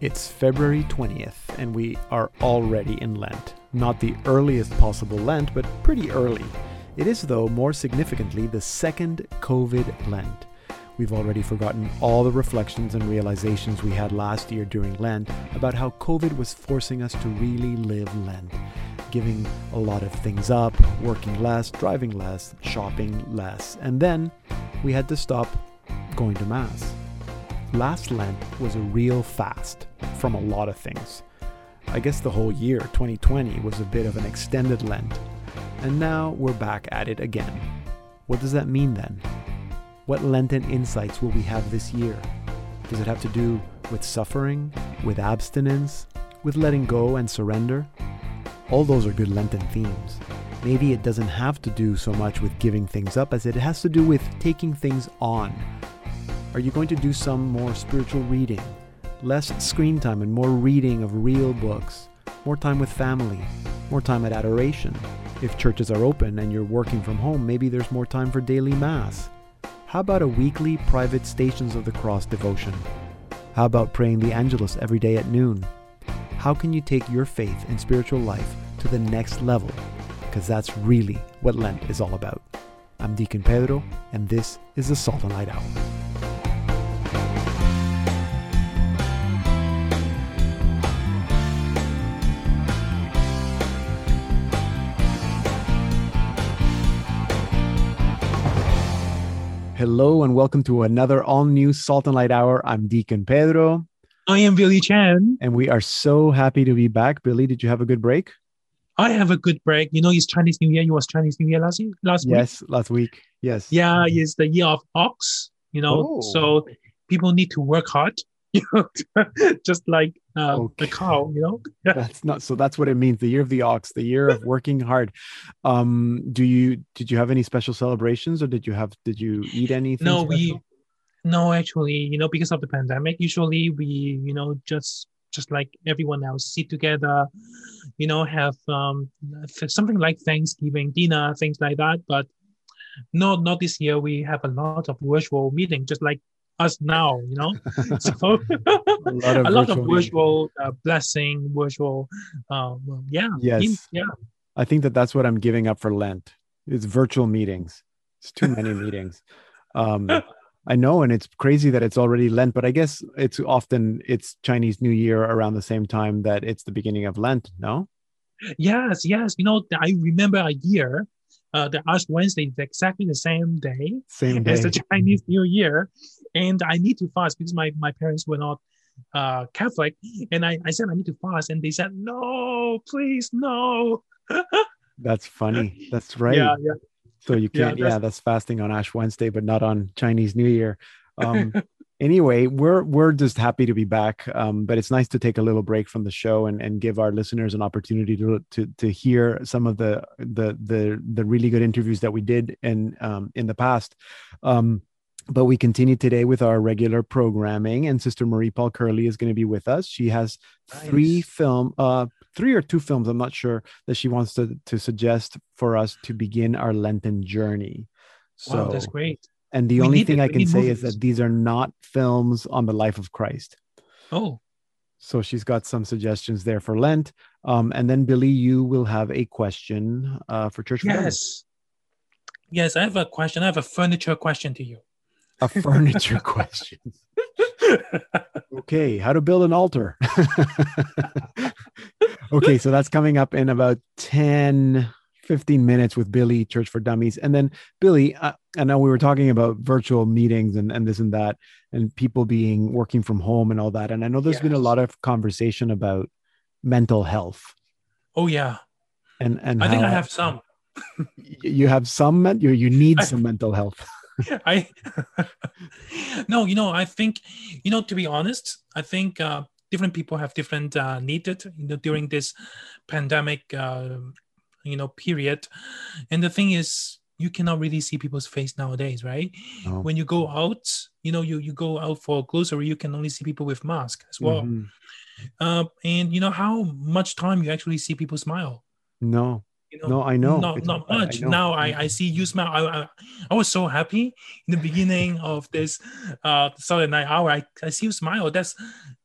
It's February 20th, and we are already in Lent. Not the earliest possible Lent, but pretty early. It is, though, more significantly, the second COVID Lent. We've already forgotten all the reflections and realizations we had last year during Lent about how COVID was forcing us to really live Lent, giving a lot of things up, working less, driving less, shopping less, and then we had to stop going to Mass. Last Lent was a real fast from a lot of things. I guess the whole year, 2020, was a bit of an extended Lent. And now we're back at it again. What does that mean then? What Lenten insights will we have this year? Does it have to do with suffering, with abstinence, with letting go and surrender? All those are good Lenten themes. Maybe it doesn't have to do so much with giving things up as it has to do with taking things on, are you going to do some more spiritual reading? Less screen time and more reading of real books? More time with family? More time at adoration? If churches are open and you're working from home, maybe there's more time for daily Mass. How about a weekly private Stations of the Cross devotion? How about praying the Angelus every day at noon? How can you take your faith and spiritual life to the next level? Because that's really what Lent is all about. I'm Deacon Pedro, and this is the Salt and Light Hour. Hello and welcome to another all new Salt and Light Hour. I'm Deacon Pedro. I am Billy Chan. And we are so happy to be back. Billy, did you have a good break? I have a good break. You know, it's Chinese New Year. You was Chinese New Year last year, last yes, week. Yes, last week. Yes. Yeah, mm-hmm. it's the year of ox. You know, oh. so people need to work hard. You know, just like uh, okay. the cow. You know. that's not so. That's what it means. The year of the ox. The year of working hard. Um, do you did you have any special celebrations, or did you have did you eat anything? No, special? we. No, actually, you know, because of the pandemic, usually we, you know, just just like everyone else, sit together, you know, have um, something like Thanksgiving dinner, things like that. But not not this year. We have a lot of virtual meeting, just like us now, you know. so a lot of a lot virtual, of virtual uh, blessing, virtual, um, yeah, yes, in, yeah. I think that that's what I'm giving up for Lent. It's virtual meetings. It's too many meetings. Um, I know, and it's crazy that it's already Lent, but I guess it's often it's Chinese New Year around the same time that it's the beginning of Lent. No. Yes, yes. You know, I remember a year. Uh, the Ash Wednesday is exactly the same day, same day as the Chinese New Year, and I need to fast because my my parents were not uh, Catholic, and I I said I need to fast, and they said no, please no. That's funny. That's right. Yeah, yeah. So you can't, yeah, that's, yeah, that's fasting on Ash Wednesday, but not on Chinese New Year. Um, anyway, we're we're just happy to be back. Um, but it's nice to take a little break from the show and, and give our listeners an opportunity to to to hear some of the the the the really good interviews that we did in um, in the past. Um, but we continue today with our regular programming and sister marie paul curley is going to be with us. She has nice. three film uh three or two films i'm not sure that she wants to to suggest for us to begin our lenten journey. So wow, that's great. and the we only thing it. i can say movies. is that these are not films on the life of christ. Oh. So she's got some suggestions there for lent. Um and then billy you will have a question uh for church yes. Yes i have a question. I have a furniture question to you a furniture question. okay, how to build an altar. okay, so that's coming up in about 10, 15 minutes with Billy, Church for Dummies. And then, Billy, uh, I know we were talking about virtual meetings and, and this and that, and people being working from home and all that. And I know there's yes. been a lot of conversation about mental health. Oh, yeah. And, and I think I have some. you have some, you, you need some mental health. I no, you know, I think, you know, to be honest, I think uh, different people have different uh, needed you know, during this pandemic, uh, you know, period. And the thing is, you cannot really see people's face nowadays, right? No. When you go out, you know, you you go out for grocery, you can only see people with mask as well. Mm-hmm. Uh, and you know how much time you actually see people smile. No, You know, No, I know. Not, It's- not I- I much. know. now I, I see you smile. I, I, I was so happy in the beginning of this uh Salt and Light hour. I, I see you smile. That's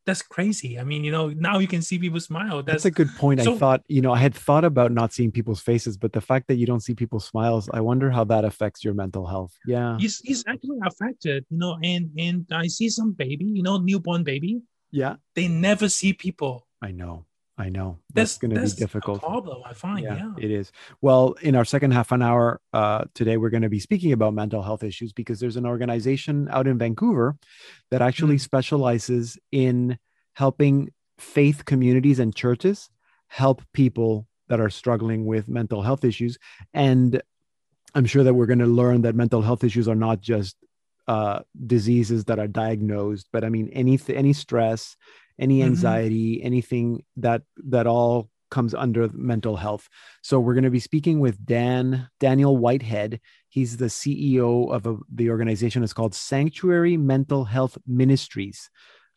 that's crazy. I mean, you know, now you can see people smile. That's, That's, a good point. I thought, you know, I had thought about not seeing people's faces, but the fact that you don't see people's smiles, I wonder how that affects your mental health. Yeah. he's, he's actually affected, you know, and and I see some baby, you know, newborn baby, Yeah. they never see people. I know. I know. That's, That's going to be difficult. problem, I find. Yeah. it is. Well, in our second half an hour uh, today, we're going to be speaking about mental health issues because there's an organization out in Vancouver that actually specializes in helping faith communities and churches help people that are struggling with mental health issues. And I'm sure that we're going to learn that mental health issues are not just uh, diseases that are diagnosed, but I mean any any stress, any Mhm. anxiety, anything that that all comes under mental health. So we're going to be speaking with Dan Daniel Whitehead. He's the CEO of a, the organization. It's called Sanctuary Mental Health Ministries.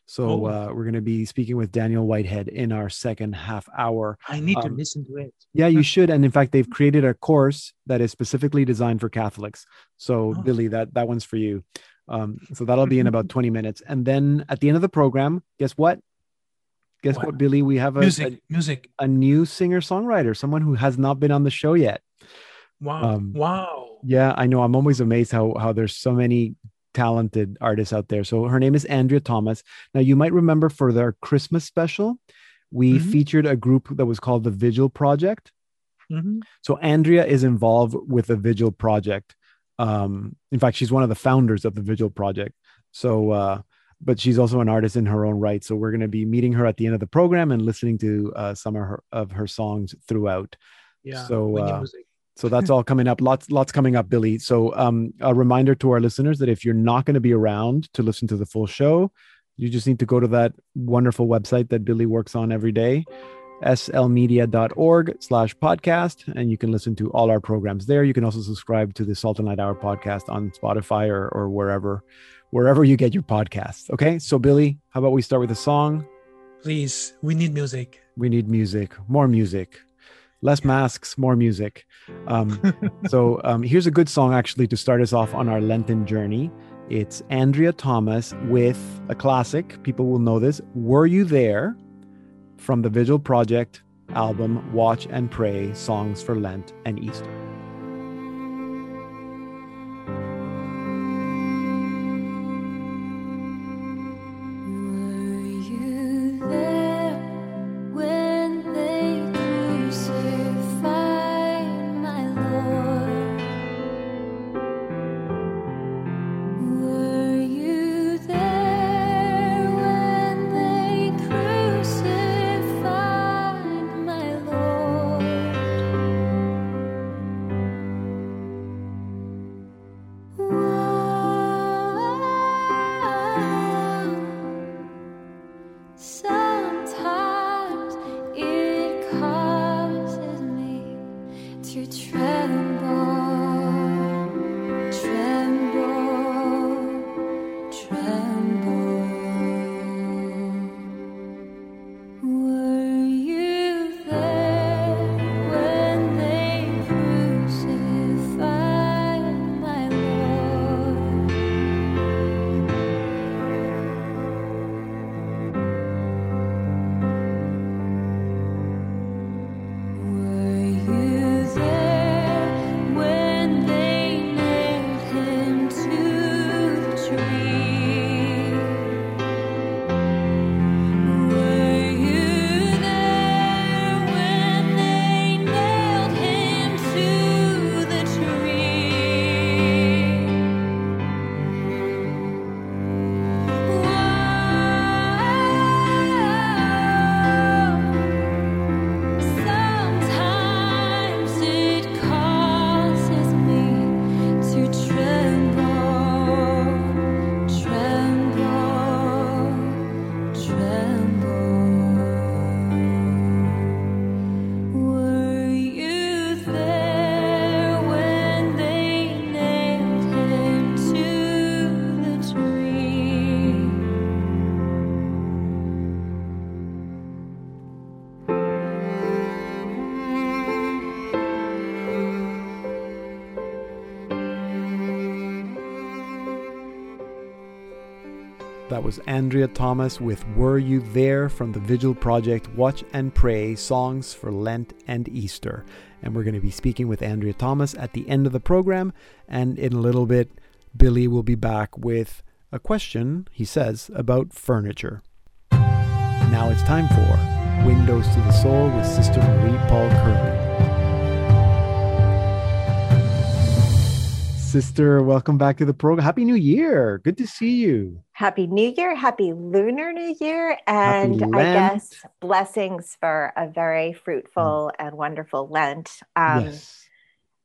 So Oh. uh, we're going to be speaking with Daniel Whitehead in our second half hour. I need to Um, listen to it. Yeah, you should. And in fact, they've created a course that is specifically designed for Catholics. So Oh. Billy, that that one's for you. Um, so that'll be in about 20 minutes. And then at the end of the program, guess what? Guess what, What? Billy? We have a, Music, music. a, a new singer-songwriter, someone who has not been on the show yet. Wow. Um, wow. Yeah, I know. I'm always amazed how how there's so many talented artists out there. So her name is Andrea Thomas. Now you might remember for their Christmas special, we Mhm. featured a group that was called the Vigil Project. Mhm. So Andrea is involved with the Vigil Project. Um, in fact, she's one of the founders of the Vigil Project. So, uh, but she's also an artist in her own right. So we're going to be meeting her at the end of the program and listening to uh, some of her of her songs throughout. Yeah. So, uh. So that's all coming up. Lots, lots coming up, Billy. So um, a reminder to our listeners that if you're not going to be around to listen to the full show, you just need to go to that wonderful website that Billy works on every day, slmedia.org slash podcast. And you can listen to all our programs there. You can also subscribe to the Salt and Light Hour podcast on Spotify or, or wherever, wherever you get your podcasts. Okay. So Billy, how about we start with a song? Please, we need music. We need music, more music, less masks, more music. Um, so um, here's a good song actually to start us off on our Lenten journey. It's Andrea Thomas with a classic. People will know this. Were You There? From the Vigil Project album Watch and Pray Songs for Lent and Easter. That was Andrea Thomas with Were You There from the Vigil Project Watch and Pray Songs for Lent and Easter. And we're going to be speaking with Andrea Thomas at the end of the program. And in a little bit, Billy will be back with a question, he says, about furniture. Now it's time for Windows to the Soul with Sister Marie Paul Curley. Sister, welcome back to the program. Happy New Year. Good to see you. Happy New Year, happy Lunar New Year, and I guess blessings for a very fruitful and wonderful Lent. Um, yes.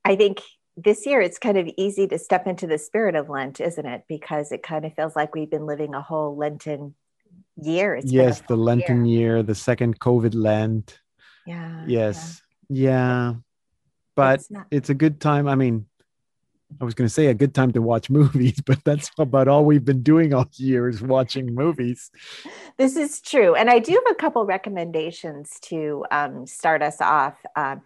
I think this year it's kind of easy to step into the spirit of Lent, isn't it? Because it kind of feels like we've been living a whole Lenten year. It's Yes, the Lenten year. year, the second COVID Lent. Yeah. Yes. Yeah. But It's not- it's a good time. I mean, I was going to say a good time to watch movies, but that's about all we've been doing all year is watching movies. This is true. And I do have a couple recommendations to um, start us off um,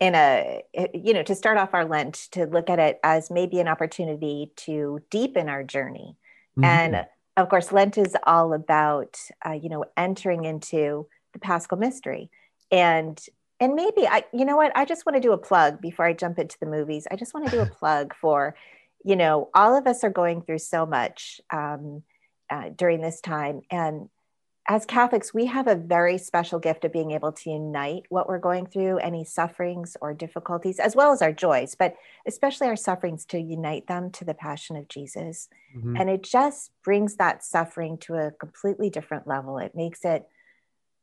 in a, you know, to start off our Lent, to look at it as maybe an opportunity to deepen our journey. Mhm. And of course, Lent is all about, uh, you know, entering into the Paschal mystery. And and maybe I, you know what, I just want to do a plug before I jump into the movies. I just want to do a plug for, you know, all of us are going through so much um, uh, during this time, and as Catholics, we have a very special gift of being able to unite what we're going through, any sufferings or difficulties, as well as our joys, but especially our sufferings, to unite them to the passion of Jesus. Mhm. And it just brings that suffering to a completely different level. It makes it,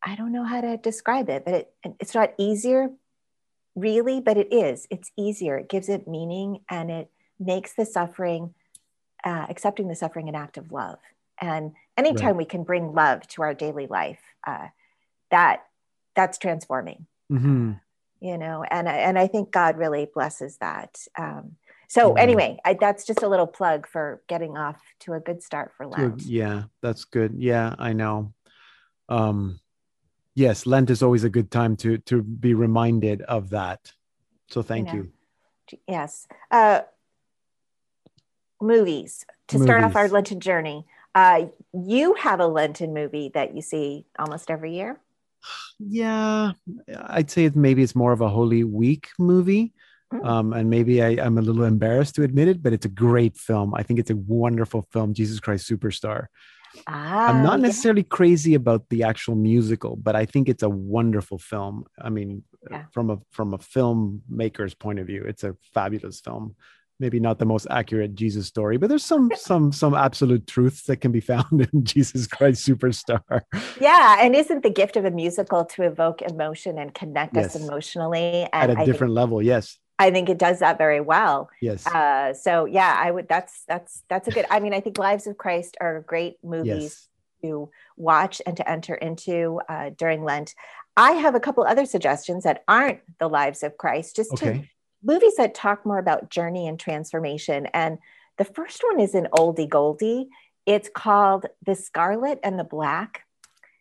I don't know how to describe it, but it, it's not easier, really, but it is. It's easier. It gives it meaning and it makes the suffering, uh, accepting the suffering, an act of love. And anytime we can bring love to our daily life, uh, that that's transforming Mhm. you know and I- and i think god really blesses that um so anyway I, that's just a little plug for getting off to a good start for lent Yeah, that's good. Yeah, I know. Um, yes, Lent is always a good time to to be reminded of that. So thank know. you. yes uh movies to start off our lenten journey uh you have a lenten movie that you see almost every year Yeah, I'd say it maybe it's more of a Holy Week movie. Mm. Um, and maybe I, I'm a little embarrassed to admit it, but it's a great film. I think it's a wonderful film, Jesus Christ Superstar. Ah, I'm not yeah. necessarily crazy about the actual musical, but I think it's a wonderful film. I mean, Yeah. from a from a filmmaker's point of view, it's a fabulous film. Maybe not the most accurate Jesus story, but there's some some some absolute truths that can be found in Jesus Christ Superstar. yeah and isn't the gift of a musical to evoke emotion and connect us Yes. emotionally At and a I think, different level, yes, I think it does that very well. Yes, uh so yeah i would that's that's that's a good i mean i think lives of christ are great movies yes. to watch and to enter into uh, during lent. I have a couple other suggestions that aren't the lives of christ just to movies that talk more about journey and transformation. And the first one is an oldie goldie. It's called the scarlet and the black.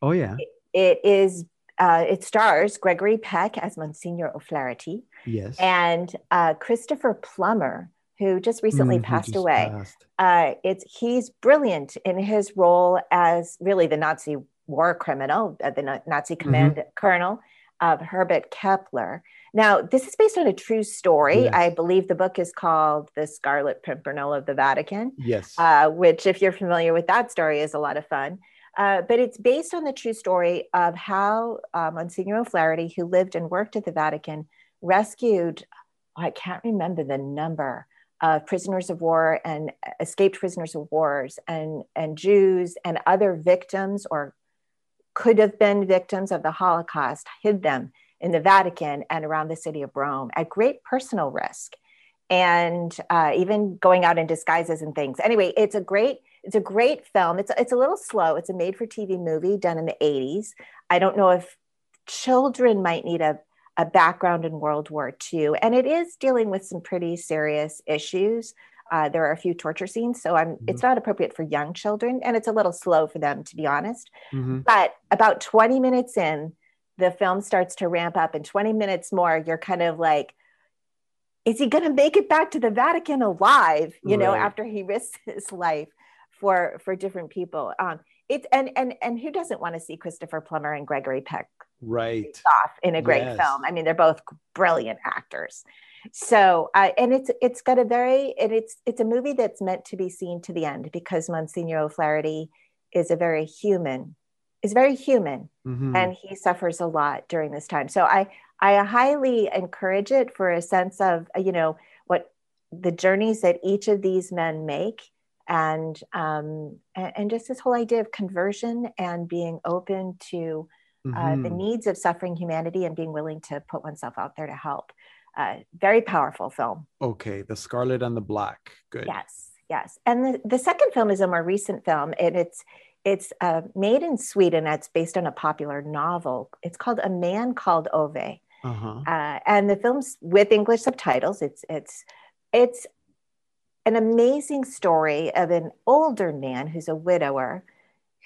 Oh yeah, it is uh, it stars gregory peck as monsignor o'flaherty yes. and uh, Christopher Plummer, who just recently Mm, passed just away. passed. Uh, it's he's brilliant in his role as really the Nazi war criminal, uh, the Na- Nazi Mm-hmm. command colonel of Herbert Kappler. Now, this is based on a true story. Yes. I believe the book is called "The Scarlet Pimpernel of the Vatican." Yes. uh, which, if you're familiar with that story, is a lot of fun. Uh, but it's based on the true story of how uh, Monsignor O'Flaherty, who lived and worked at the Vatican, rescued, I can't remember the number of prisoners of war and escaped prisoners of wars and, and Jews and other victims or could have been victims of the Holocaust, hid them in the Vatican and around the city of Rome at great personal risk and uh, even going out in disguises and things. Anyway, it's a great it's a great film. It's it's a little slow. It's a made for TV movie done in the 80s. I don't know if children might need a a background in World War II, and it is dealing with some pretty serious issues. Uh, there are a few torture scenes, so I'm. It's not appropriate for young children, and it's a little slow for them, to be honest. Mhm. But about 20 minutes in, the film starts to ramp up, and 20 minutes more, you're kind of like, is he going to make it back to the Vatican alive? You know, after he risks his life for for different people. Um, it's and and and who doesn't want to see Christopher Plummer and Gregory Peck Right. off in a great Yes. film. I mean, they're both brilliant actors. So, uh, and it's it's got a very and it's it's a movie that's meant to be seen to the end because Monsignor O'Flaherty is a very human, is very human, Mhm. and he suffers a lot during this time. So, I I highly encourage it for a sense of you know what the journeys that each of these men make. And, um, and and just this whole idea of conversion and being open to uh, the Mhm. needs of suffering humanity and being willing to put oneself out there to help. Uh, very powerful film. Okay, The Scarlet and the Black. Good. Yes, yes. And the, the second film is a more recent film, and it's it's uh, made in Sweden. It's based on a popular novel. It's called A Man Called Ove, Uh-huh. uh, and the film's with English subtitles. It's it's it's an amazing story of an older man who's a widower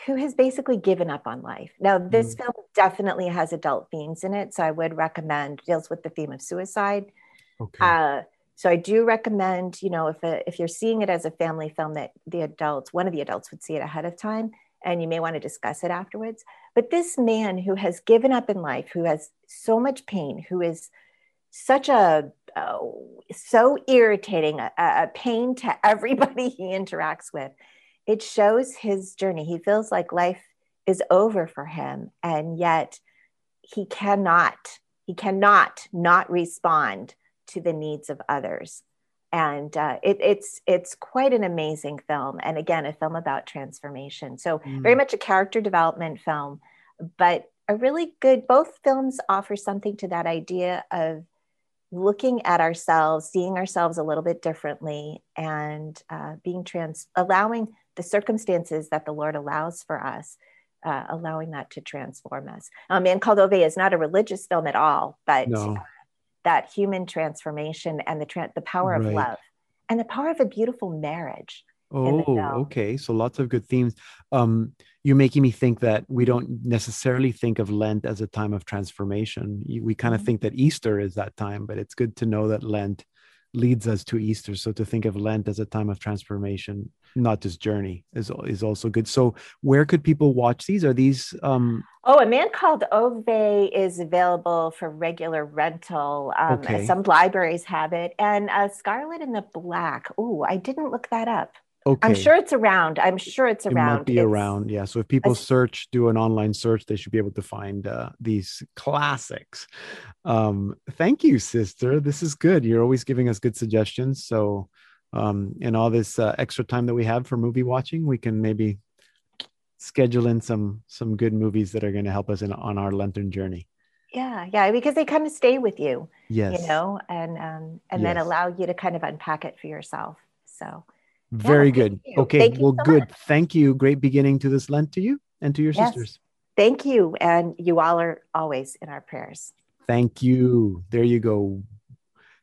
who has basically given up on life. Now, this film definitely has adult themes in it, so I would recommend deals with the theme of suicide. Okay. Uh, so I do recommend, you know, if a, if you're seeing it as a family film, that the adults, one of the adults, would see it ahead of time, and you may want to discuss it afterwards. But this man who has given up in life, who has so much pain, who is such a so irritating, a, a pain to everybody he interacts with. It shows his journey. He feels like life is over for him, and yet he cannot, he cannot not respond to the needs of others. And uh, it, it's it's quite an amazing film, and again, a film about transformation. So very much a character development film, but a really good. Both films offer something to that idea of looking at ourselves, seeing ourselves a little bit differently, and uh, being trans, allowing the circumstances that the Lord allows for us, uh, allowing that to transform us. Um, Man Called Ove is not a religious film at all, but No. uh, that human transformation and the tra- the power of love and the power of a beautiful marriage. Oh, okay. So lots of good themes. Um, you're making me think that we don't necessarily think of Lent as a time of transformation. We kind of Mhm. think that Easter is that time, but it's good to know that Lent leads us to Easter. So to think of Lent as a time of transformation, not just journey, is is also good. So where could people watch these? Are these um, Oh, a man called Ove is available for regular rental. Um, Okay. Some libraries have it, and uh, Scarlet and the Black. Oh, I didn't look that up. Okay? I'm sure it's around. I'm sure it's around. it might be It's- around yeah so if people search do an online search they should be able to find uh, these classics um thank you sister this is good you're always giving us good suggestions so um in all this uh, extra time that we have for movie watching we can maybe schedule in some some good movies that are going to help us in on our lenten journey Yeah, yeah, because they kind of stay with you, yes you know, and um, and then allow you to kind of unpack it for yourself. So very thank good okay Thank well so good much. thank you great beginning to this lent to you and to your Yes. sisters thank you, and you all are always in our prayers. Thank you. There you go.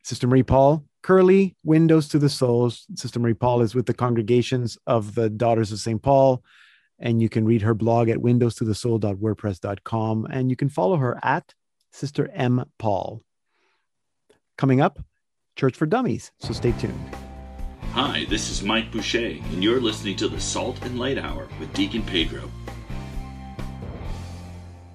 Sister Marie Paul, Curley, Windows to the Souls. Sister Marie Paul is with the congregations of the Daughters of St. Paul. And you can read her blog at windows to the soul.wordpress.com. And you can follow her at Sister M. Paul. Coming up, Church for Dummies. So stay tuned. Hi, this is Mike Boucher, and you're listening to the Salt and Light Hour with Deacon Pedro.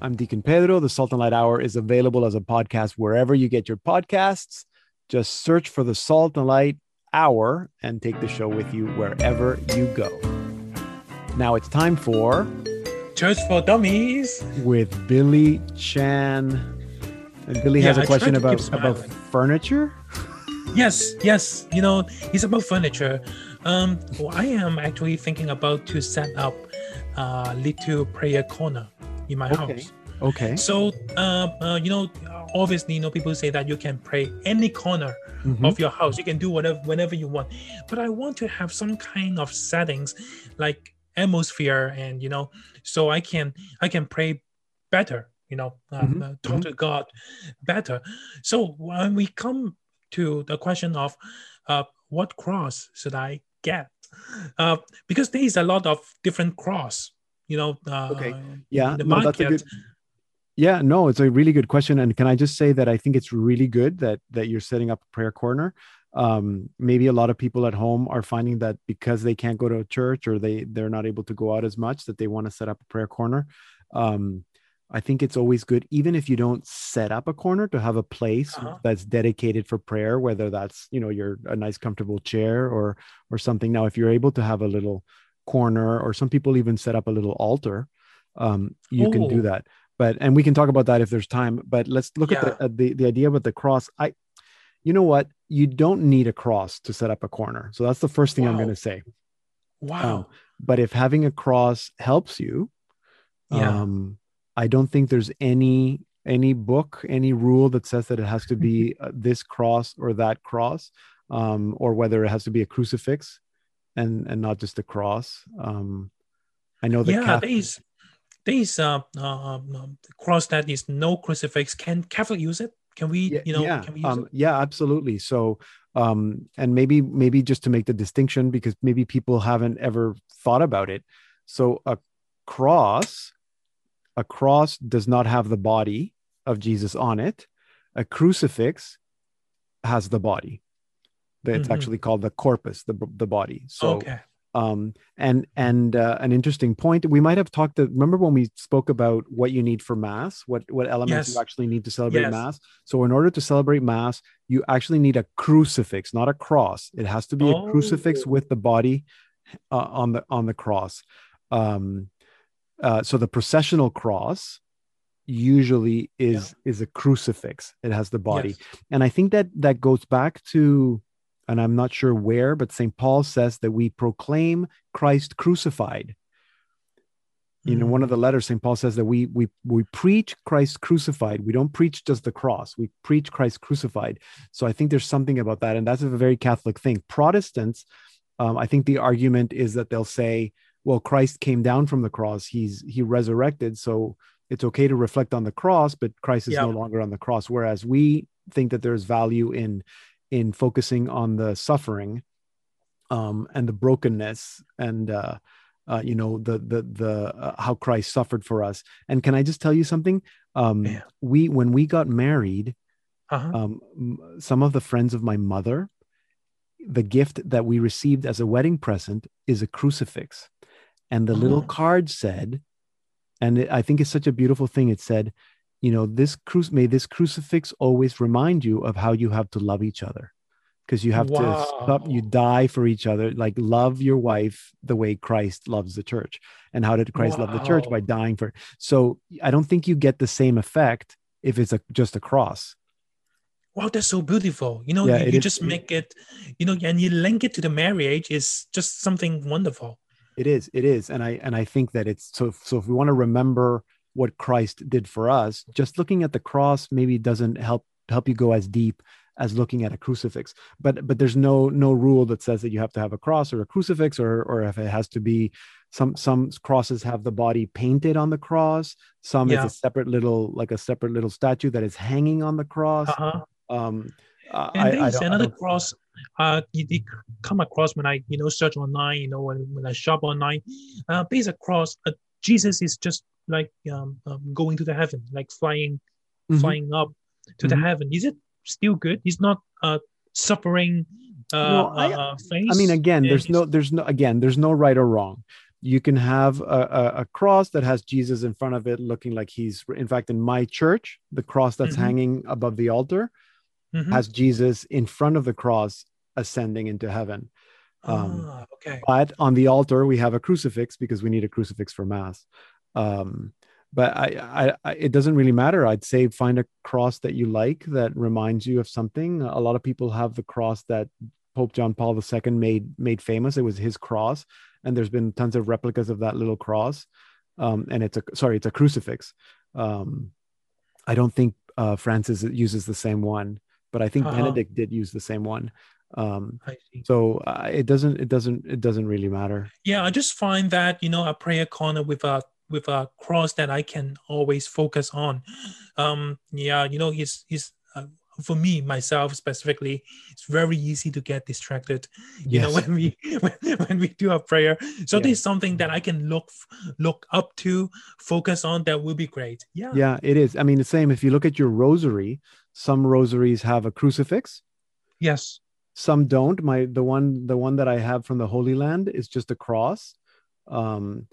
I'm Deacon Pedro. The Salt and Light Hour is available as a podcast wherever you get your podcasts. Just search for the Salt and Light Hour and take the show with you wherever you go. Now it's time for Church for Dummies. with Billy Chan. And Billy has Yeah, a I question about about furniture. Yes, yes. You know, it's about furniture. Um, well, I am actually thinking about to set up a little prayer corner in my Okay. house. Okay. So, uh, uh, you know, obviously, you know, people say that you can pray any corner Mhm. of your house. You can do whatever whenever you want. But I want to have some kind of settings, like atmosphere, and you know, so I can I can pray better. You know, uh, Mhm, uh, talk to God better. So when we come to the question of uh, what cross should I get, uh, because there is a lot of different cross. You know, uh, Okay. Yeah, the no, that's a market. good- Yeah, no, it's a really good question. And can I just say that I think it's really good that that you're setting up a prayer corner. Um, maybe a lot of people at home are finding that because they can't go to a church or they they're not able to go out as much that they want to set up a prayer corner. Um, I think it's always good, even if you don't set up a corner, to have a place Uh-huh. that's dedicated for prayer, whether that's you know your a nice comfortable chair or or something. Now, if you're able to have a little corner, or some people even set up a little altar, um, you can do that. But and we can talk about that if there's time. But let's look at the, at the the idea with the cross. I, you know what, you don't need a cross to set up a corner. So that's the first thing I'm going to say. Wow. Um, but if having a cross helps you, Yeah. um, I don't think there's any any book, any rule that says that it has to be uh, this cross or that cross, um, or whether it has to be a crucifix, and and not just a cross. Um, I know that yeah, Catholic- there is uh, uh, um, um, cross that is no crucifix. Can Catholic use it? Can we, yeah, you know, yeah, can we use um, it? yeah, absolutely. So, um, and maybe maybe just to make the distinction because maybe people haven't ever thought about it. So a cross, a cross does not have the body of Jesus on it. A crucifix has the body. It's Mhm. actually called the corpus, the the body. So okay. um and and uh, an interesting point we might have talked to, remember when we spoke about what you need for mass what what elements Yes. you actually need to celebrate Yes. mass so in order to celebrate mass you actually need a crucifix not a cross it has to be a crucifix Oh. with the body uh, on the on the cross um uh, so the processional cross usually is is a crucifix it has the body Yes. and I think that that goes back to, and I'm not sure where, but St. Paul says that we proclaim Christ crucified. You know, one of the letters, St. Paul says that we we we preach Christ crucified. We don't preach just the cross. We preach Christ crucified. So I think there's something about that, and that's a very Catholic thing. Protestants, um, I think the argument is that they'll say, "Well, Christ came down from the cross. He's he resurrected, so it's okay to reflect on the cross, but Christ is Yeah. no longer on the cross." Whereas we think that there's value in in focusing on the suffering um, and the brokenness and uh, uh, you know the the the uh, how Christ suffered for us. And can I just tell you something? Um. We when we got married, Uh-huh. um, some of the friends of my mother, the gift that we received as a wedding present is a crucifix, and the little Oh. card said, and it, I think it's such a beautiful thing. It said, you know, this cruci may this crucifix always remind you of how you have to love each other, because you have to stop, you die for each other, like love your wife the way Christ loves the church. And how did Christ love the church by dying for? it. So I don't think you get the same effect if it's a just a cross. Wow, that's so beautiful. You know, Yeah, you, you just make it, you know, and you link it to the marriage is just something wonderful. It is, it is, and I and I think that it's so. So if we want to remember what Christ did for us, just looking at the cross maybe doesn't help help you go as deep as looking at a crucifix. But but there's no no rule that says that you have to have a cross or a crucifix or or if it has to be some some crosses have the body painted on the cross. Some Yeah. is a separate little like a separate little statue that is hanging on the cross. Uh-huh. Um, And I- I another cross. Uh, you did come across when I, you know, search online. You know, when, when I shop online, uh, there's a cross. Uh, Jesus is just like um, um going to the heaven, like flying, Mhm. flying up to the Mhm. heaven. Is it still good? He's not uh suffering. Uh, No, I- uh, face. I mean, again, there's no, there's no, again, there's no right or wrong. You can have a, a, a cross that has Jesus in front of it, looking like he's. In fact, in my church, the cross that's Mhm. hanging above the altar Mhm. has Jesus in front of the cross ascending into heaven. Um, ah, okay. but on the altar, we have a crucifix because we need a crucifix for mass. Um, but I, I, I, it doesn't really matter. I'd say find a cross that you like that reminds you of something. A lot of people have the cross that Pope John Paul II made made famous. It was his cross, and there's been tons of replicas of that little cross. Um, and it's a sorry, it's a crucifix. Um, I don't think uh, Francis uses the same one, but I think Uh-huh. Benedict did use the same one. Um, so uh, it doesn't it doesn't it doesn't really matter. Yeah, I just find that you know a prayer corner with a with a cross that I can always focus on. Um, yeah, you know, he's he's. Uh, for me myself specifically, it's very easy to get distracted. You know, when we when, when we do a prayer. So Yeah. there's something that I can look look up to, focus on. That will be great. Yeah. Yeah, it is. I mean, the same. If you look at your rosary, some rosaries have a crucifix, Yes. Some don't. My the one the one that I have from the Holy Land is just a cross. Um,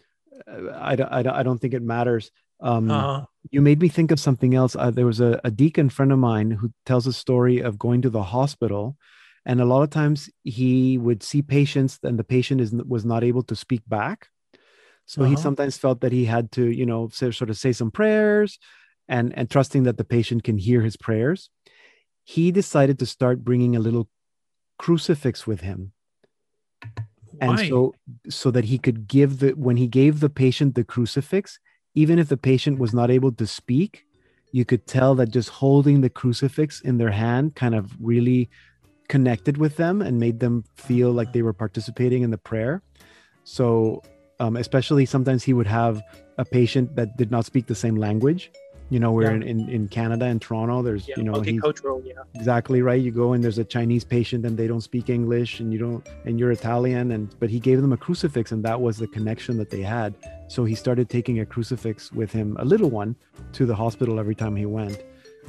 I, don't- I, don't- I don't think it matters. Um, Uh, you made me think of something else. Uh, there was a, a deacon friend of mine who tells a story of going to the hospital, and a lot of times he would see patients, and the patient is was not able to speak back. So he Uh-huh. sometimes felt that he had to, you know, say, sort of say some prayers, and and trusting that the patient can hear his prayers. He decided to start bringing a little crucifix with him. And why? so so that he could give the when he gave the patient the crucifix even if the patient was not able to speak you could tell that just holding the crucifix in their hand kind of really connected with them and made them feel like they were participating in the prayer. So um, especially sometimes he would have a patient that did not speak the same language you know we're Yeah. in, in in canada and toronto there's yeah, you know multicultural. Yeah. exactly right you go and there's a chinese patient and they don't speak english and you don't and you're italian and but he gave them a crucifix and that was the connection that they had so he started taking a crucifix with him a little one to the hospital every time he went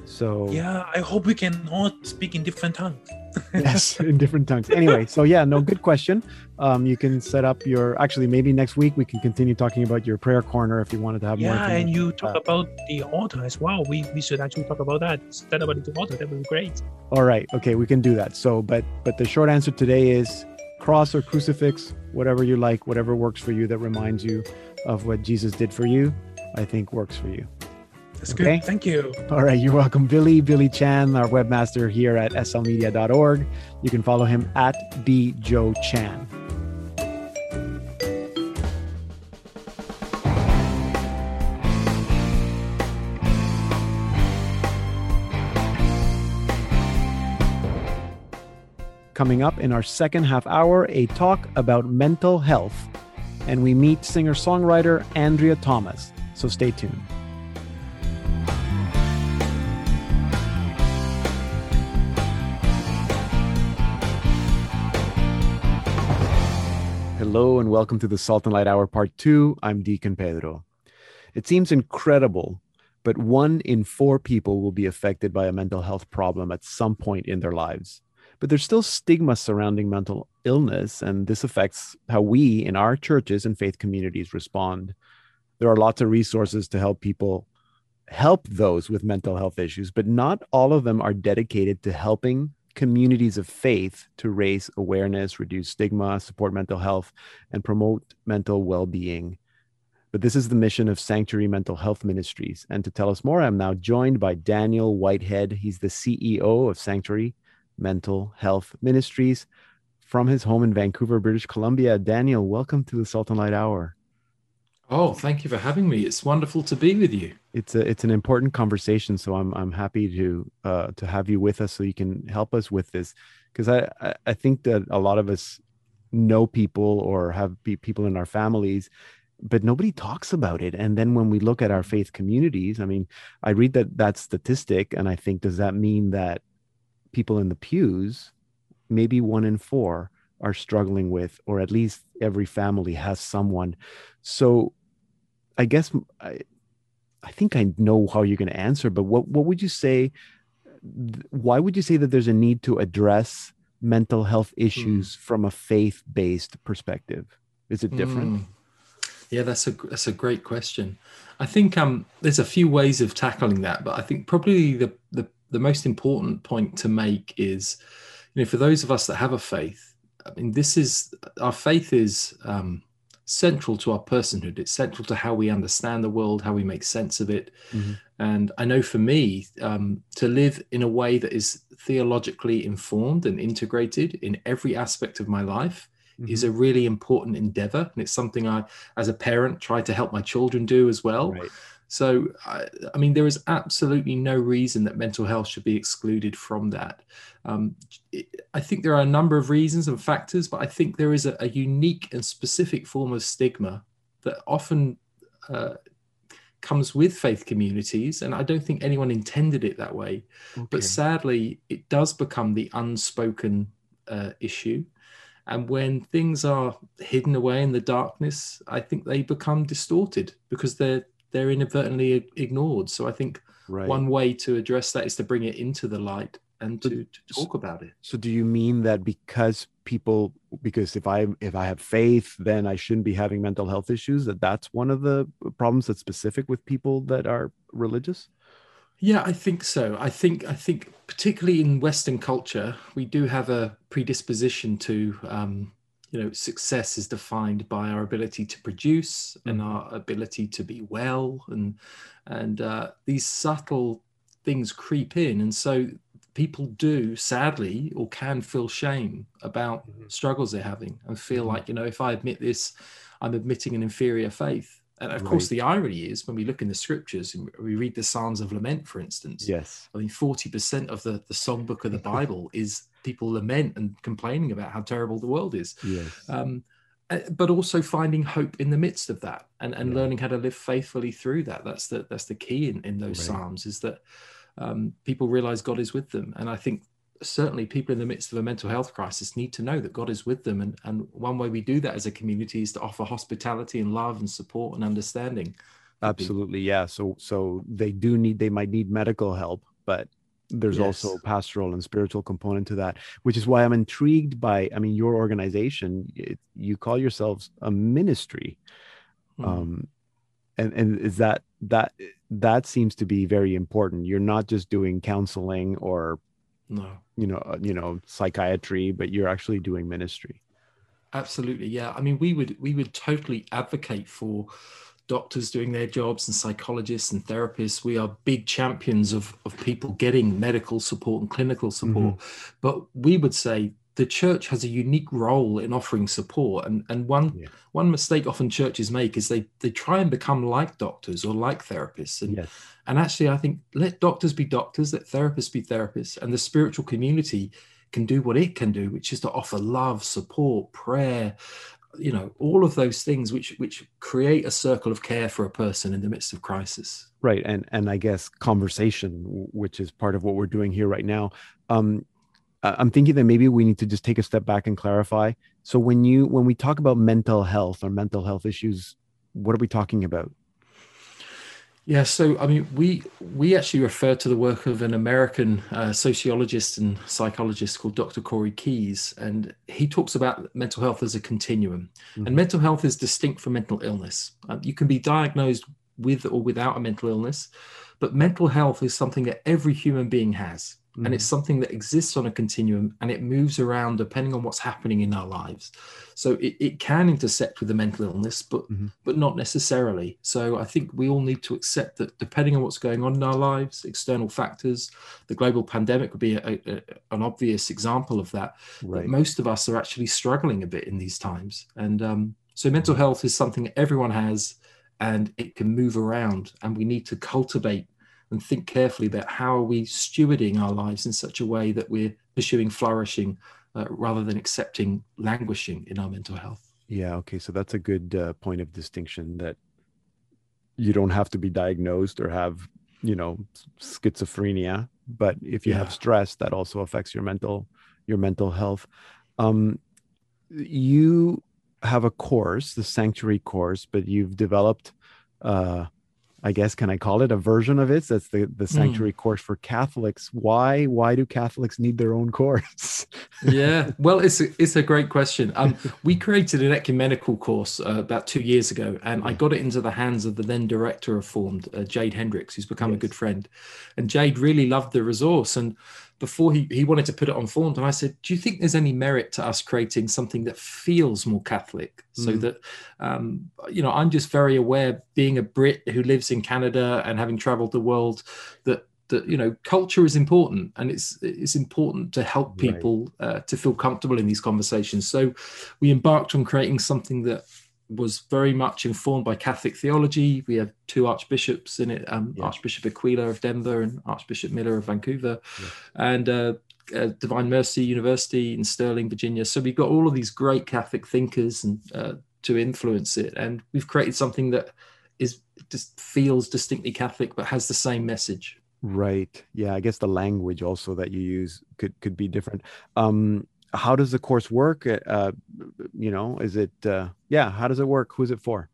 so Yeah. I hope we can all speak in different tongues. yes in different tongues anyway so yeah no good question um you can set up your actually maybe next week we can continue talking about your prayer corner if you wanted to have more Yeah, and you talk that. about the altar as well. We we should actually talk about that. Instead about the altar, that would be great. All right. Okay, we can do that. So, but but the short answer today is cross or crucifix, whatever you like, whatever works for you that reminds you of what Jesus did for you, I think works for you. That's Okay. good. Thank you. All right, you're welcome, Billy. Billy Chan, our webmaster here at slmedia.org. You can follow him at bjoechan. Coming up in our second half hour, a talk about mental health, and we meet singer songwriter Andrea Thomas. So stay tuned. Hello and welcome to the Salt and Light Hour Part 2. I'm Deacon Pedro. It seems incredible, but one in four people will be affected by a mental health problem at some point in their lives. But there's still stigma surrounding mental illness, and this affects how we in our churches and faith communities respond. There are lots of resources to help people help those with mental health issues, but not all of them are dedicated to helping communities of faith to raise awareness, reduce stigma, support mental health, and promote mental well being. But this is the mission of Sanctuary Mental Health Ministries. And to tell us more, I'm now joined by Daniel Whitehead. He's the CEO of Sanctuary Mental Health Ministries from his home in Vancouver, British Columbia. Daniel, welcome to the Salt and Light Hour. Oh, thank you for having me. It's wonderful to be with you. It's a it's an important conversation, so I'm I'm happy to uh, to have you with us so you can help us with this because I, I think that a lot of us know people or have people in our families but nobody talks about it and then when we look at our faith communities i mean i read that that statistic and i think does that mean that people in the pews maybe one in four are struggling with or at least every family has someone so i guess i i think i know how you're going to answer but what what would you say why would you say that there's a need to address mental health issues from a faith-based perspective is it different Mm. Yeah, that's a that's a great question. I think um, there's a few ways of tackling that, but I think probably the, the the most important point to make is, you know, for those of us that have a faith, I mean, this is our faith is um, central to our personhood. It's central to how we understand the world, how we make sense of it. Mhm. And I know for me, um, to live in a way that is theologically informed and integrated in every aspect of my life is a really important endeavor and it's something i as a parent try to help my children do as well right so I, I mean there is absolutely no reason that mental health should be excluded from that um, it- i think there are a number of reasons and factors but i think there is a, a unique and specific form of stigma that often uh, comes with faith communities, and I don't think anyone intended it that way. Okay. But sadly, it does become the unspoken uh, issue. And when things are hidden away in the darkness, I think they become distorted because they're they're inadvertently ignored. So I think right. one way to address that is to bring it into the light and to, to talk about it. So do you mean that because people because if I if I have faith then I shouldn't be having mental health issues that that's one of the problems that's specific with people that are religious? Yeah, I think so. I think I think particularly in Western culture, we do have a predisposition to um, you know success is defined by our ability to produce and our ability to be well and and uh, these subtle things creep in and so people do sadly or can feel shame about Mhm. struggles they're having and feel Mhm. like you know if i admit this i'm admitting an inferior faith and of course the irony is when we look in the scriptures and we read the psalms of lament for instance Yes. I mean, forty percent of the the songbook of the Bible is people lament and complaining about how terrible the world is. Yes. Um, uh, but also finding hope in the midst of that, and and Yeah. learning how to live faithfully through that. That's the that's the key in in those Right. psalms is that um, people realize God is with them, and I think certainly people in the midst of a mental health crisis need to know that God is with them, and and one way we do that as a community is to offer hospitality and love and support and understanding. Absolutely. Yeah. So so they do need they might need medical help, but there's also Yes. a pastoral and spiritual component to that, which is why I'm intrigued by I mean your organization, it, you call yourselves a ministry. Mm. um and and is that that that seems to be very important you're not just doing counseling or no. You know uh, you know psychiatry but you're actually doing ministry Absolutely, yeah. I mean, we would we would totally advocate for doctors doing their jobs and psychologists and therapists. We are big champions of of people getting medical support and clinical support. But we would say the church has a unique role in offering support. And and one Yeah. one mistake often churches make is they they try and become like doctors or like therapists. And yes and actually, I think let doctors be doctors, let therapists be therapists, and the spiritual community can do what it can do, which is to offer love, support, prayer, you know, all of those things which which create a circle of care for a person in the midst of crisis. right. And and i guess conversation which is part of what we're doing here right now. Um i'm thinking that maybe we need to just take a step back and clarify. So when you when we talk about mental health or mental health issues what are we talking about Yeah, so I mean, we we actually refer to the work of an American uh, sociologist and psychologist called Dr. Corey Keyes, and he talks about mental health as a continuum. Mhm. And mental health is distinct from mental illness. Uh, you can be diagnosed with or without a mental illness, but mental health is something that every human being has, and it's something that exists on a continuum, and it moves around depending on what's happening in our lives. So it, it can intersect with a mental illness, but Mhm. but not necessarily. So I think we all need to accept that depending on what's going on in our lives, external factors, the global pandemic would be a, a, an obvious example of that. that right most of us are actually struggling a bit in these times. And um, so mental health is something everyone has and it can move around. And we need to cultivate and think carefully about how are we stewarding our lives in such a way that we're pursuing flourishing uh, rather than accepting languishing in our mental health. Yeah. Okay. So that's a good uh, point of distinction that you don't have to be diagnosed or have, you know, schizophrenia, but if you Yeah. have stress, that also affects your mental your mental health. Um, you have a course, the Sanctuary course, but you've developed, uh, I guess, can I call it a version of it? That's the the Sanctuary course for Catholics. Why why do Catholics need their own course? yeah well it's a, it's a great question um we created an ecumenical course uh, about two years ago and i got it into the hands of the then director of formed uh, jade hendricks who's become a good friend and jade really loved the resource and before he, he wanted to put it on formed and i said do you think there's any merit to us creating something that feels more catholic so Mm. that um, you know i'm just very aware being a brit who lives in canada and having traveled the world that that you know culture is important and it's it's important to help Right. people uh, to feel comfortable in these conversations so we embarked on creating something that was very much informed by catholic theology we have two archbishops in it um, Yeah. archbishop aquila of denver and archbishop miller of vancouver Yeah. and uh, uh, divine mercy university in sterling virginia so we've got all of these great catholic thinkers and uh, to influence it and we've created something that is just feels distinctly Catholic but has the same message. Right. Yeah. I guess the language also that you use could could be different. Um, how does the course work? Uh, you know, is it? Uh, yeah. How does it work? Who's it for?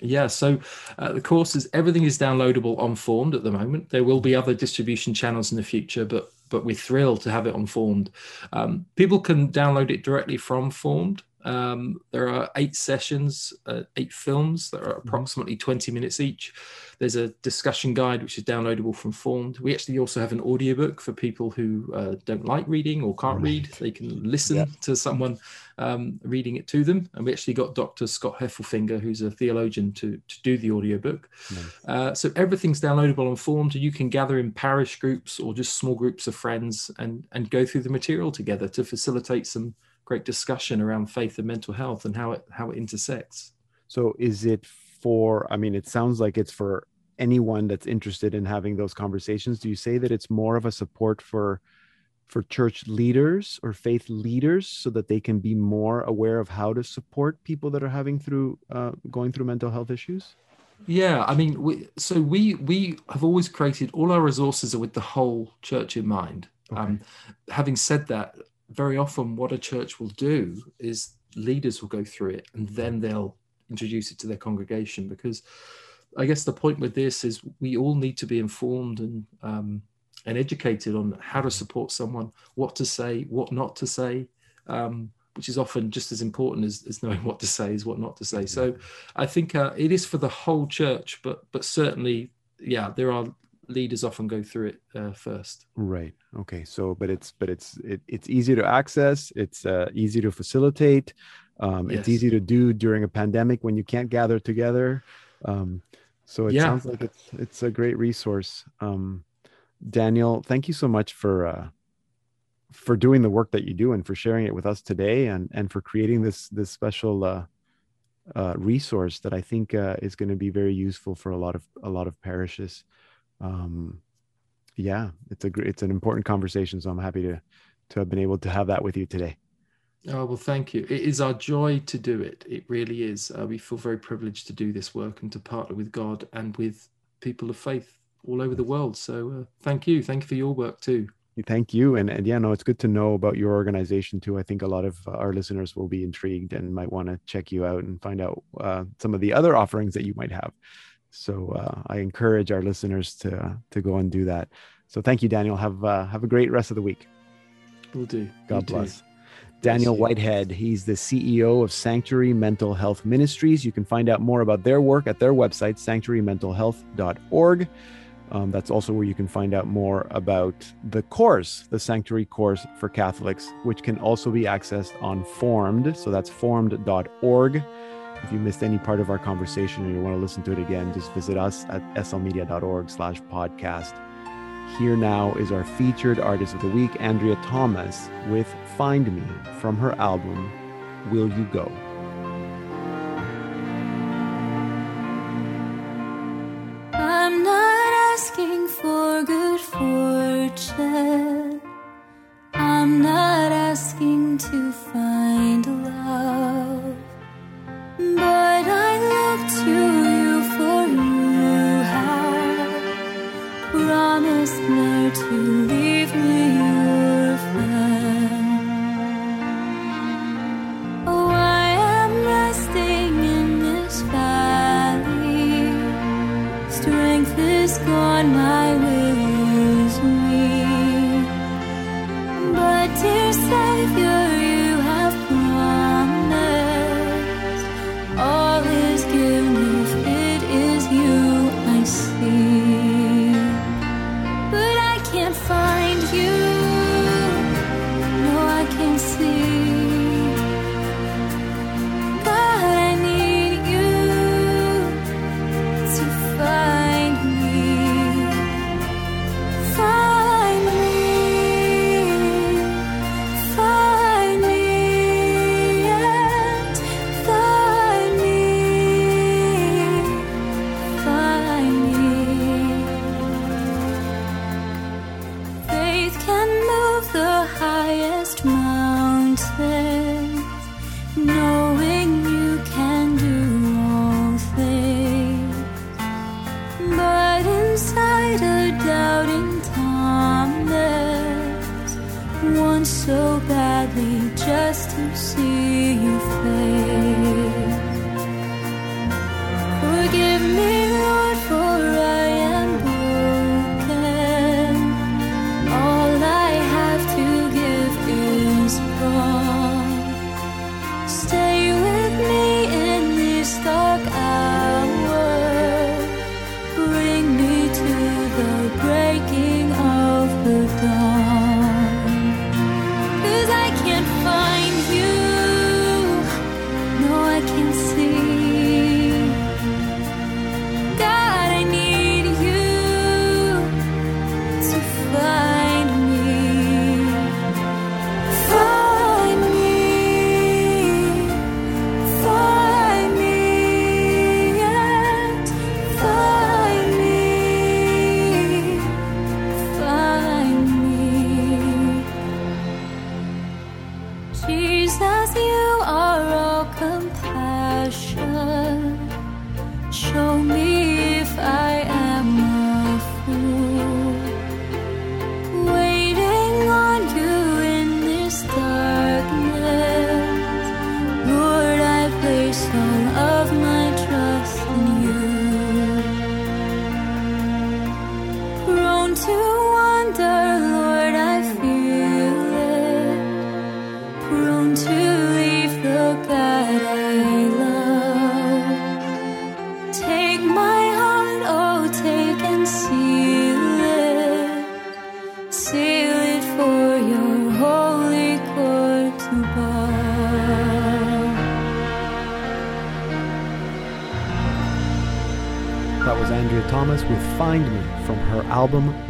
Yeah, so uh, the course is everything is downloadable on Formed at the moment. There will be other distribution channels in the future, but but we're thrilled to have it on Formed. Um, people can download it directly from Formed. Um, there are eight sessions, uh, eight films that are approximately 20 minutes each. There's a discussion guide which is downloadable from Formed. We actually also have an audiobook for people who uh, don't like reading or can't read. They can listen Yeah. to someone um, reading it to them. And we actually got Dr. Scott Heffelfinger, who's a theologian, to, to do the audiobook. Nice. Uh, so everything's downloadable on Formed. You can gather in parish groups or just small groups of friends and, and go through the material together to facilitate some great discussion around faith and mental health and how it how it intersects. So is it for? I mean, it sounds like it's for anyone that's interested in having those conversations. Do you say that it's more of a support for? for church leaders or faith leaders so that they can be more aware of how to support people that are having through uh, going through mental health issues Yeah, I mean, we, so we we have always created all our resources are with the whole church in mind. Um, having said that, very often what a church will do is leaders will go through it and then they'll introduce it to their congregation because I guess the point with this is we all need to be informed and um, and educated on how to support someone, what to say, what not to say. Um, which is often just as important as, as knowing what to say is what not to say. So I think uh, it is for the whole church, but but certainly, yeah, there are leaders often go through it uh, first. right. Okay. So but it's but it's it, it's easy to access. It's uh, easy to facilitate. Um, it's easy to do during a pandemic when you can't gather together. Um, so it Yeah. sounds like it's it's a great resource. Um, daniel thank you so much for uh, for doing the work that you do and for sharing it with us today and and for creating this this special uh, uh, resource that I think uh, is going to be very useful for a lot of a lot of parishes. Um, yeah, it's a it's an important conversation, so I'm happy to to have been able to have that with you today. Oh well, thank you. It is our joy to do it. It really is. Uh, we feel very privileged to do this work and to partner with God and with people of faith all over the world. So uh, thank you. Thank you for your work too. Thank you, and and yeah, no, it's good to know about your organization too. I think a lot of uh, our listeners will be intrigued and might want to check you out and find out uh, some of the other offerings that you might have. So uh, I encourage our listeners to to go and do that. So thank you, Daniel. Have uh, have a great rest of the week. We'll do. God too. bless. Daniel. Whitehead, he's the CEO of Sanctuary Mental Health Ministries. You can find out more about their work at their website, sanctuarymentalhealth.org. Um, that's also where you can find out more about the course, the Sanctuary course for Catholics, which can also be accessed on Formed. So that's formed.org. If you missed any part of our conversation or you want to listen to it again, just visit us at slmedia.org slash podcast. Here now is our featured artist of the week, Andrea Thomas, with Find Me from her album, Will You Go? I'm not asking for good fortune. I'm not asking to find to leave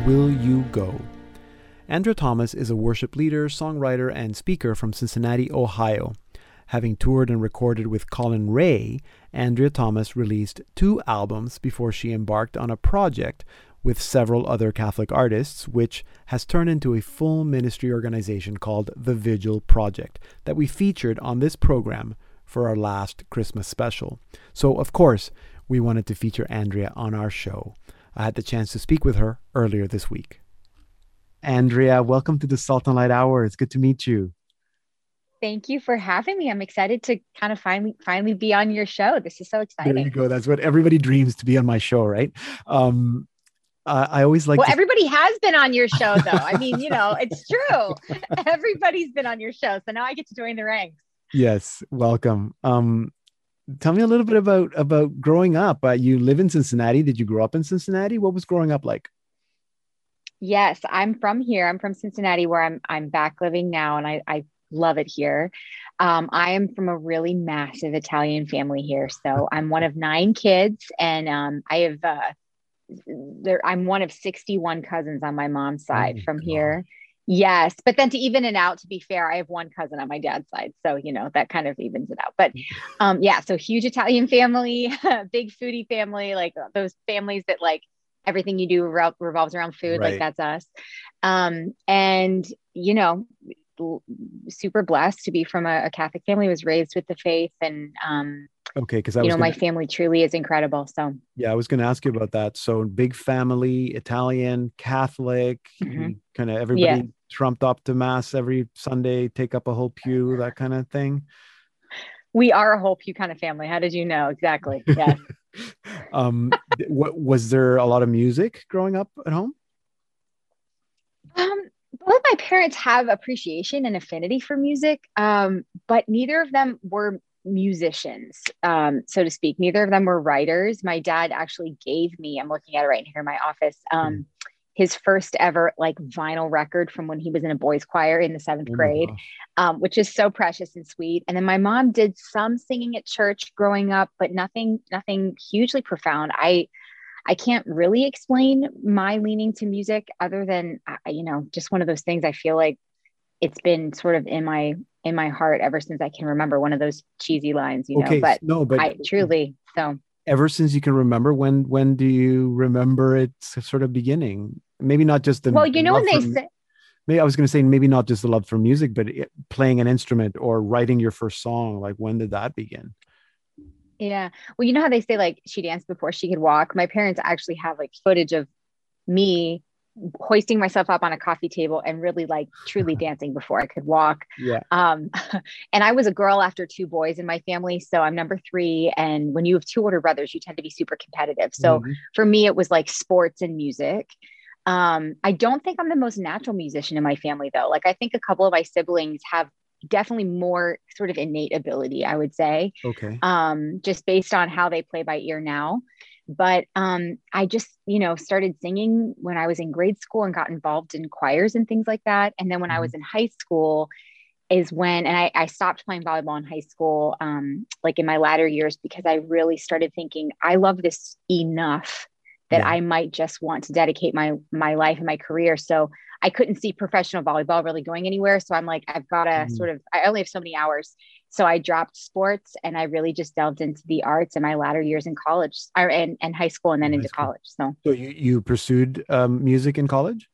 Will You Go. Andrea Thomas is a worship leader, songwriter, and speaker from Cincinnati, Ohio. Having toured and recorded with Collin Raye, Andrea Thomas released two albums before she embarked on a project with several other Catholic artists, which has turned into a full ministry organization called The Vigil Project that we featured on this program for our last Christmas special. So, of course, we wanted to feature Andrea on our show. I had the chance to speak with her earlier this week. Andrea, welcome to the Salt and Light Hour. It's good to meet you. Thank you for having me. I'm excited to kind of finally finally be on your show. This is so exciting. There you exciting. go. That's what everybody dreams to be on my show, right? Um, I, I always like well, to- everybody has been on your show though. I mean, you know, it's true. Everybody's been on your show. So now I get to join the ranks. Yes, welcome. Um, tell me a little bit about about growing up. Uh, you live in Cincinnati. Did you grow up in Cincinnati? What was growing up like? Yes, I'm from here. I'm from Cincinnati where I'm I'm back living now and I, I love it here. Um, I am from a really massive Italian family here. So I'm one of nine kids and um, I have uh, there I'm one of 61 cousins on my mom's side my from God. here. Yes, but then to even it out, to be fair, I have one cousin on my dad's side, so you know that kind of evens it out. But um, yeah, so huge Italian family, big foodie family, like uh, those families that like everything you do revol- revolves around food, Right. like that's us. Um, and you know, super blessed to be from a, a Catholic family. Was raised with the faith, and um, Okay, because you know, gonna, my family truly is incredible. So yeah, I was going to ask you about that. So big family, Italian, Catholic, Mhm. kind of everybody trumped up to mass every Sunday, take up a whole pew, that kind of thing. we are a whole pew kind of family. How did you know exactly? Yeah. um, what was there a lot of music growing up at home? Um, both my parents have appreciation and affinity for music, um, but neither of them were musicians, um, so to speak. Neither of them were writers. My dad actually gave me, I'm looking at it right here in my office, um, his first ever like vinyl record from when he was in a boys choir in the seventh Oh grade um, which is so precious and sweet. And then my mom did some singing at church growing up, but nothing, nothing hugely profound. I, I can't really explain my leaning to music other than, you know, just one of those things. I feel like it's been sort of in my in my heart ever since I can remember. One of those cheesy lines, you know. But no, but I truly so. ever since you can remember, when when do you remember its sort of beginning? Maybe not just the Well, you know when they say maybe I was going to say maybe not just the love for music, but it, playing an instrument or writing your first song. Like when did that begin? Yeah. Well, you know how they say like she danced before she could walk? My parents actually have like footage of me hoisting myself up on a coffee table and really like truly dancing before I could walk. Yeah. Um, and I was a girl after two boys in my family. So I'm number three. And when you have two older brothers, you tend to be super competitive. So Mhm. for me, it was like sports and music. Um, I don't think I'm the most natural musician in my family, though. Like, I think a couple of my siblings have definitely more sort of innate ability, I would say, Okay. um, just based on how they play by ear now. But um, I just, you know, started singing when I was in grade school and got involved in choirs and things like that. And then when I was in high school, is when, and I, I stopped playing volleyball in high school, um, like in my latter years, because I really started thinking, I love this enough that Yeah. I might just want to dedicate my my life and my career. So I couldn't see professional volleyball really going anywhere. So I'm like, I've got to Mhm. sort of, I only have so many hours. So I dropped sports and I really just delved into the arts in my latter years in college or and, and high school and then High into school. college. So So you you pursued um, music in college?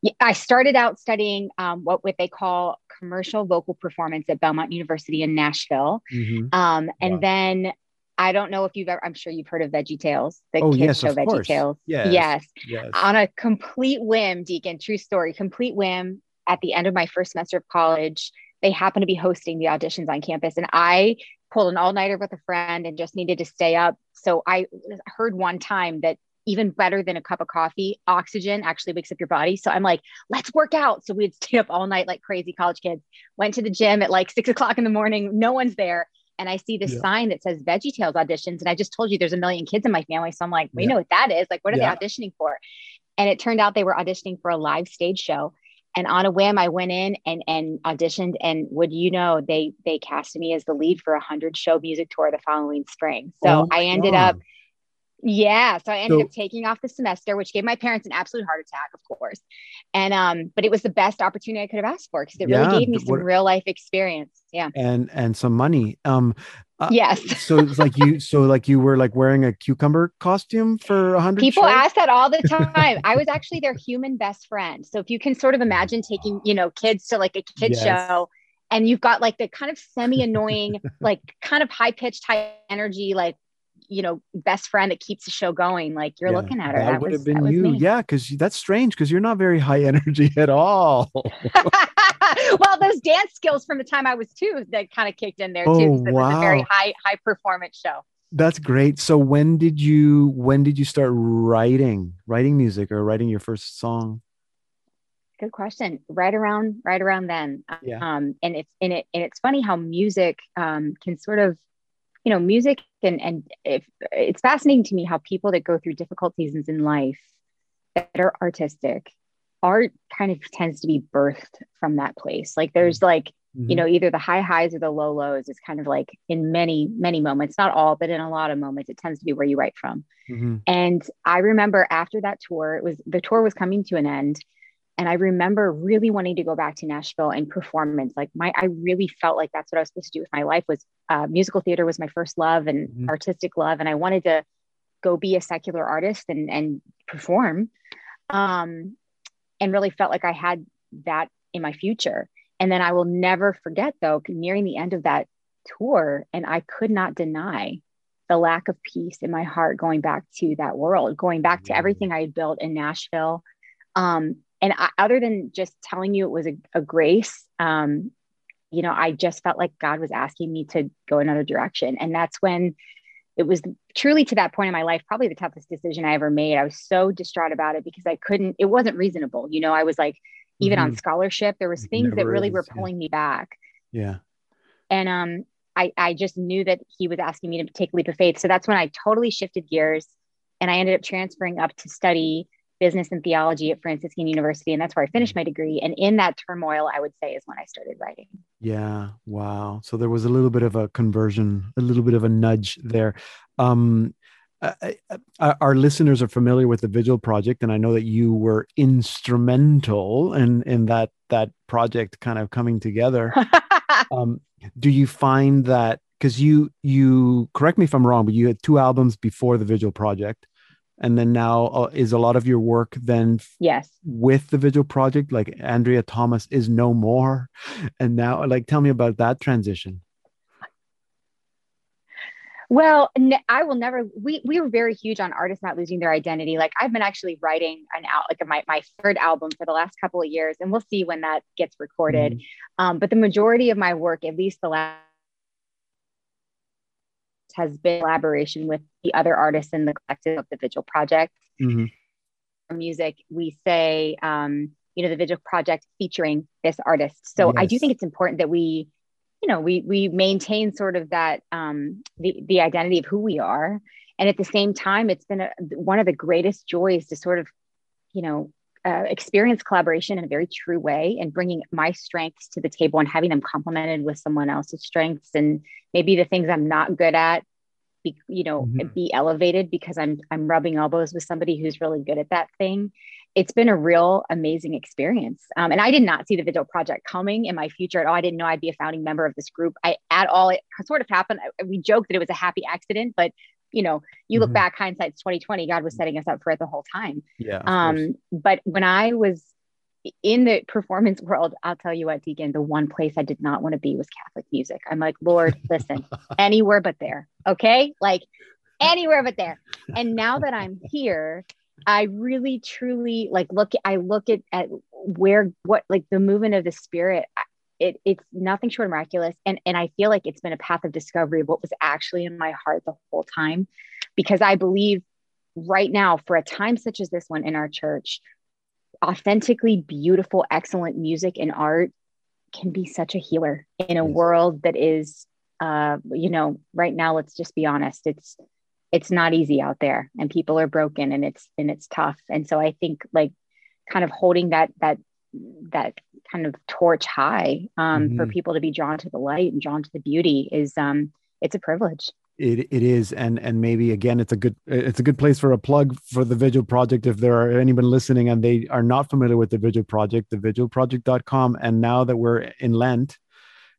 yeah, I started out studying um, what what they call commercial vocal performance at Belmont University in Nashville. Mhm. Um, and Wow. then I don't know if you've ever, I'm sure you've heard of Veggie Tales, the Oh, kids yes, show of Veggie course. Tales. Yes. yes. Yes. on a complete whim, Deacon, true story, complete whim, at the end of my first semester of college, they happened to be hosting the auditions on campus. And I pulled an all nighter with a friend and just needed to stay up. So I heard one time that even better than a cup of coffee, oxygen actually wakes up your body. So I'm like, let's work out. So we'd stay up all night like crazy college kids, went to the gym at like six o'clock in the morning. No one's there. And I see this Yeah. sign that says Veggie Tales auditions. And I just told you there's a million kids in my family. So I'm like, we Yeah. know what that is. Like, what are Yeah. they auditioning for? And it turned out they were auditioning for a live stage show. And on a whim, I went in and and auditioned. And would you know, they they casted me as the lead for a hundred show music tour the following spring. So Oh I ended God. up, yeah. So I ended So- up taking off the semester, which gave my parents an absolute heart attack, of course. And um, but it was the best opportunity I could have asked for because it Yeah, really gave me some what- real life experience. Yeah. And and some money. Um. uh, yes. So it's like you. So like you were like wearing a cucumber costume for a hundred. People shows? ask that all the time. I was actually their human best friend. So if you can sort of imagine taking, you know, kids to like a kid Yes. show and you've got like the kind of semi-annoying, like kind of high-pitched, high energy, like, you know, best friend that keeps the show going. Like you're Yeah, looking at her. That, That, would was, have been you. Yeah, because that's strange because you're not very high energy at all. well, those dance skills from the time I was two that kind of kicked in there Oh, too. It was a very high, high performance show. That's great. So when did you when did you start writing writing music or writing your first song? Good question. Right around, right around then. Yeah. Um, and it's and it and it's funny how music um, can sort of, you know, music and and if it's fascinating to me how people that go through difficult seasons in life that are artistic, art kind of tends to be birthed from that place. Like there's like Mm-hmm. you know either the high highs or the low lows. It's kind of like in many many moments, not all, but in a lot of moments, it tends to be where you write from. Mhm. And I remember after that tour, it was the tour was coming to an end. And I remember really wanting to go back to Nashville and performance. Like my, I really felt like that's what I was supposed to do with my life was uh, musical theater was my first love and Mhm. artistic love. And I wanted to go be a secular artist and, and perform. Um, and really felt like I had that in my future. And then I will never forget though, nearing the end of that tour, and I could not deny the lack of peace in my heart going back to that world, going back to everything I had built in Nashville. Um, and I, other than just telling you it was a, a grace, um, you know, I just felt like God was asking me to go another direction. And that's when it was truly to that point in my life, probably the toughest decision I ever made. I was so distraught about it because I couldn't, it wasn't reasonable. You know, I was like, even on scholarship, there was things that really is, were yeah. pulling me back Yeah. and um I, I just knew that he was asking me to take a leap of faith so that's when i totally shifted gears and i ended up transferring up to study business and theology at franciscan university and that's where i finished mm. my degree and in that turmoil i would say is when i started writing Yeah. Wow. So there was a little bit of a conversion, a little bit of a nudge there. Um, I- I- I- our listeners are familiar with the Vigil Project, and I know that you were instrumental in in that that project kind of coming together. um, do you find that because you you correct me if I'm wrong, but you had two albums before the Vigil Project, and then now uh, is a lot of your work then yes with the Vigil Project, like Andrea Thomas is no more, and now like tell me about that transition. Well, I will never. We we were very huge on artists not losing their identity. Like I've been actually writing an out like my my third album for the last couple of years, and we'll see when that gets recorded. Mm-hmm. Um, but the majority of my work, at least the last, has been collaboration with the other artists in the collective of the Vigil Project. Mhm. For music, we say, um, you know, the Vigil Project featuring this artist. So I do think it's important that we you know we we maintain sort of that um the the identity of who we are and at the same time it's been a, one of the greatest joys to sort of you know uh, experience collaboration in a very true way and bringing my strengths to the table and having them complemented with someone else's strengths and maybe the things i'm not good at be, you know Mhm. be elevated because i'm i'm rubbing elbows with somebody who's really good at that thing it's been a real amazing experience. Um, and I did not see the Vigil Project coming in my future at all. I didn't know I'd be a founding member of this group. I at all. It sort of happened. I- We joked that it was a happy accident, but you know, you look Mhm. back, hindsight's twenty twenty. God was setting us up for it the whole time. Yeah. Um, but when I was in the performance world, I'll tell you what, Deacon, the one place I did not want to be was Catholic music. I'm like, Lord, listen, anywhere but there. Okay. Like anywhere but there. And now that I'm here, I really truly like look I look at, at where what like the movement of the spirit it it's nothing short of miraculous. And and I feel like it's been a path of discovery of what was actually in my heart the whole time. Because I believe right now for a time such as this one in our church authentically beautiful excellent music and art can be such a healer in a world that is uh you know right now let's just be honest it's it's not easy out there and people are broken and it's and it's tough. And so i think like kind of holding that that that kind of torch high um, for Mhm. people to be drawn to the light and drawn to the beauty is um it's a privilege It it is, and and maybe again, it's a good it's a good place for a plug for the Vigil Project. If there are anyone listening and they are not familiar with the Vigil Project, thevigilproject.com. And now that we're in Lent,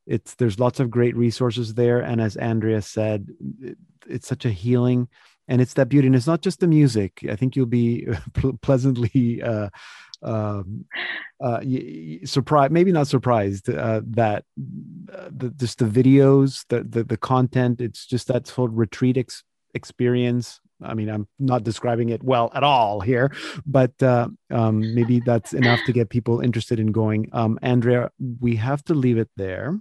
it's there's lots of great resources there. And as Andrea said, it, it's such a healing, and it's that beauty. And it's not just the music. I think you'll be pleasantly. Uh, um, uh, surprised, maybe not surprised uh, that uh, the, just the videos, the, the the content. It's just that whole retreat ex- experience. I mean, I'm not describing it well at all here, but uh, um, maybe that's enough to get people interested in going. Um, Andrea, we have to leave it there,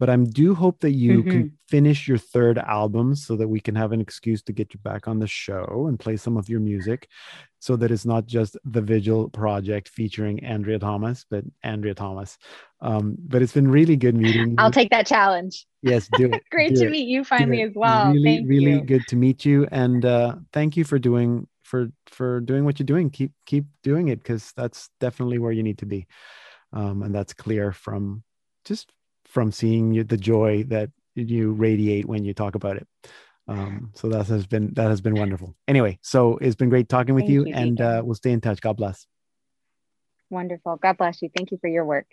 but I do hope that you can finish your third album so that we can have an excuse to get you back on the show and play some of your music so that it's not just the Vigil Project featuring Andrea Thomas, but Andrea Thomas. Um, but it's been really good meeting you. i'll take that challenge Yes, do it. great do to it, meet you finally as well Really, Thank really you. good to meet you, and uh, thank you for doing for for doing what you're doing. Keep keep doing it because that's definitely where you need to be, um, and that's clear from just from seeing you, the joy that you radiate when you talk about it. Um, so that has been that has been wonderful. Anyway, so it's been great talking with you, you, and uh, we'll stay in touch. God bless. wonderful god bless you thank you for your work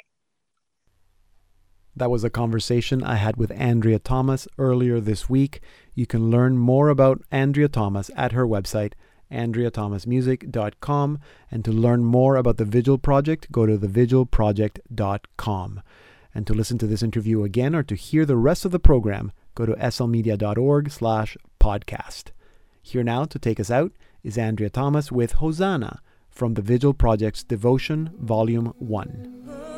That was a conversation I had with Andrea Thomas earlier this week. You can learn more about Andrea Thomas at her website, andreathomasmusic.com. And to learn more about the Vigil Project, go to thevigilproject.com. And to listen to this interview again or to hear the rest of the program, go to slmedia.org slash podcast. Here now to take us out is Andrea Thomas with Hosanna from the Vigil Project's Devotion, Volume 1.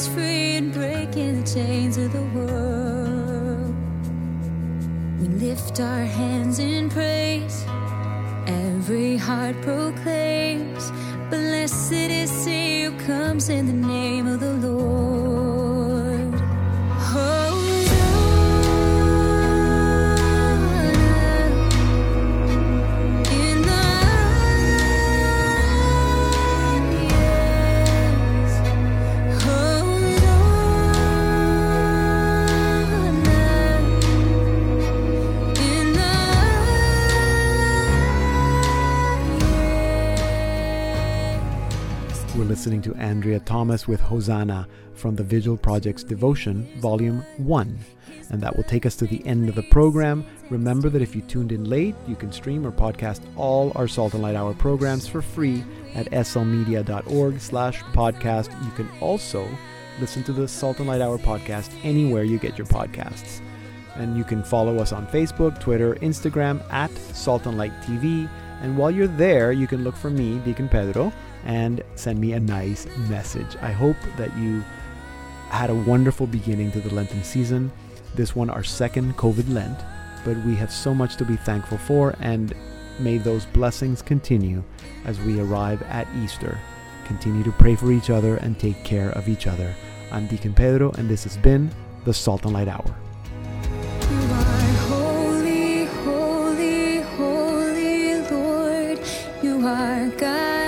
Us free We're listening to Andrea Thomas with Hosanna from the Vigil Project's Devotion, Volume 1. And that will take us to the end of the program. Remember that if you tuned in late, you can stream or podcast all our Salt and Light Hour programs for free at slmedia.org slash podcast. You can also listen to the Salt and Light Hour podcast anywhere you get your podcasts. And you can follow us on Facebook, Twitter, Instagram at Salt and Light TV. And while you're there, you can look for me, Deacon Pedro, and send me a nice message. I hope that you had a wonderful beginning to the Lenten season. This one, our second COVID Lent, but we have so much to be thankful for, and may those blessings continue as we arrive at Easter. Continue to pray for each other and take care of each other. I'm Deacon Pedro, and this has been the Salt and Light Hour. Holy, holy, holy Lord. You are God.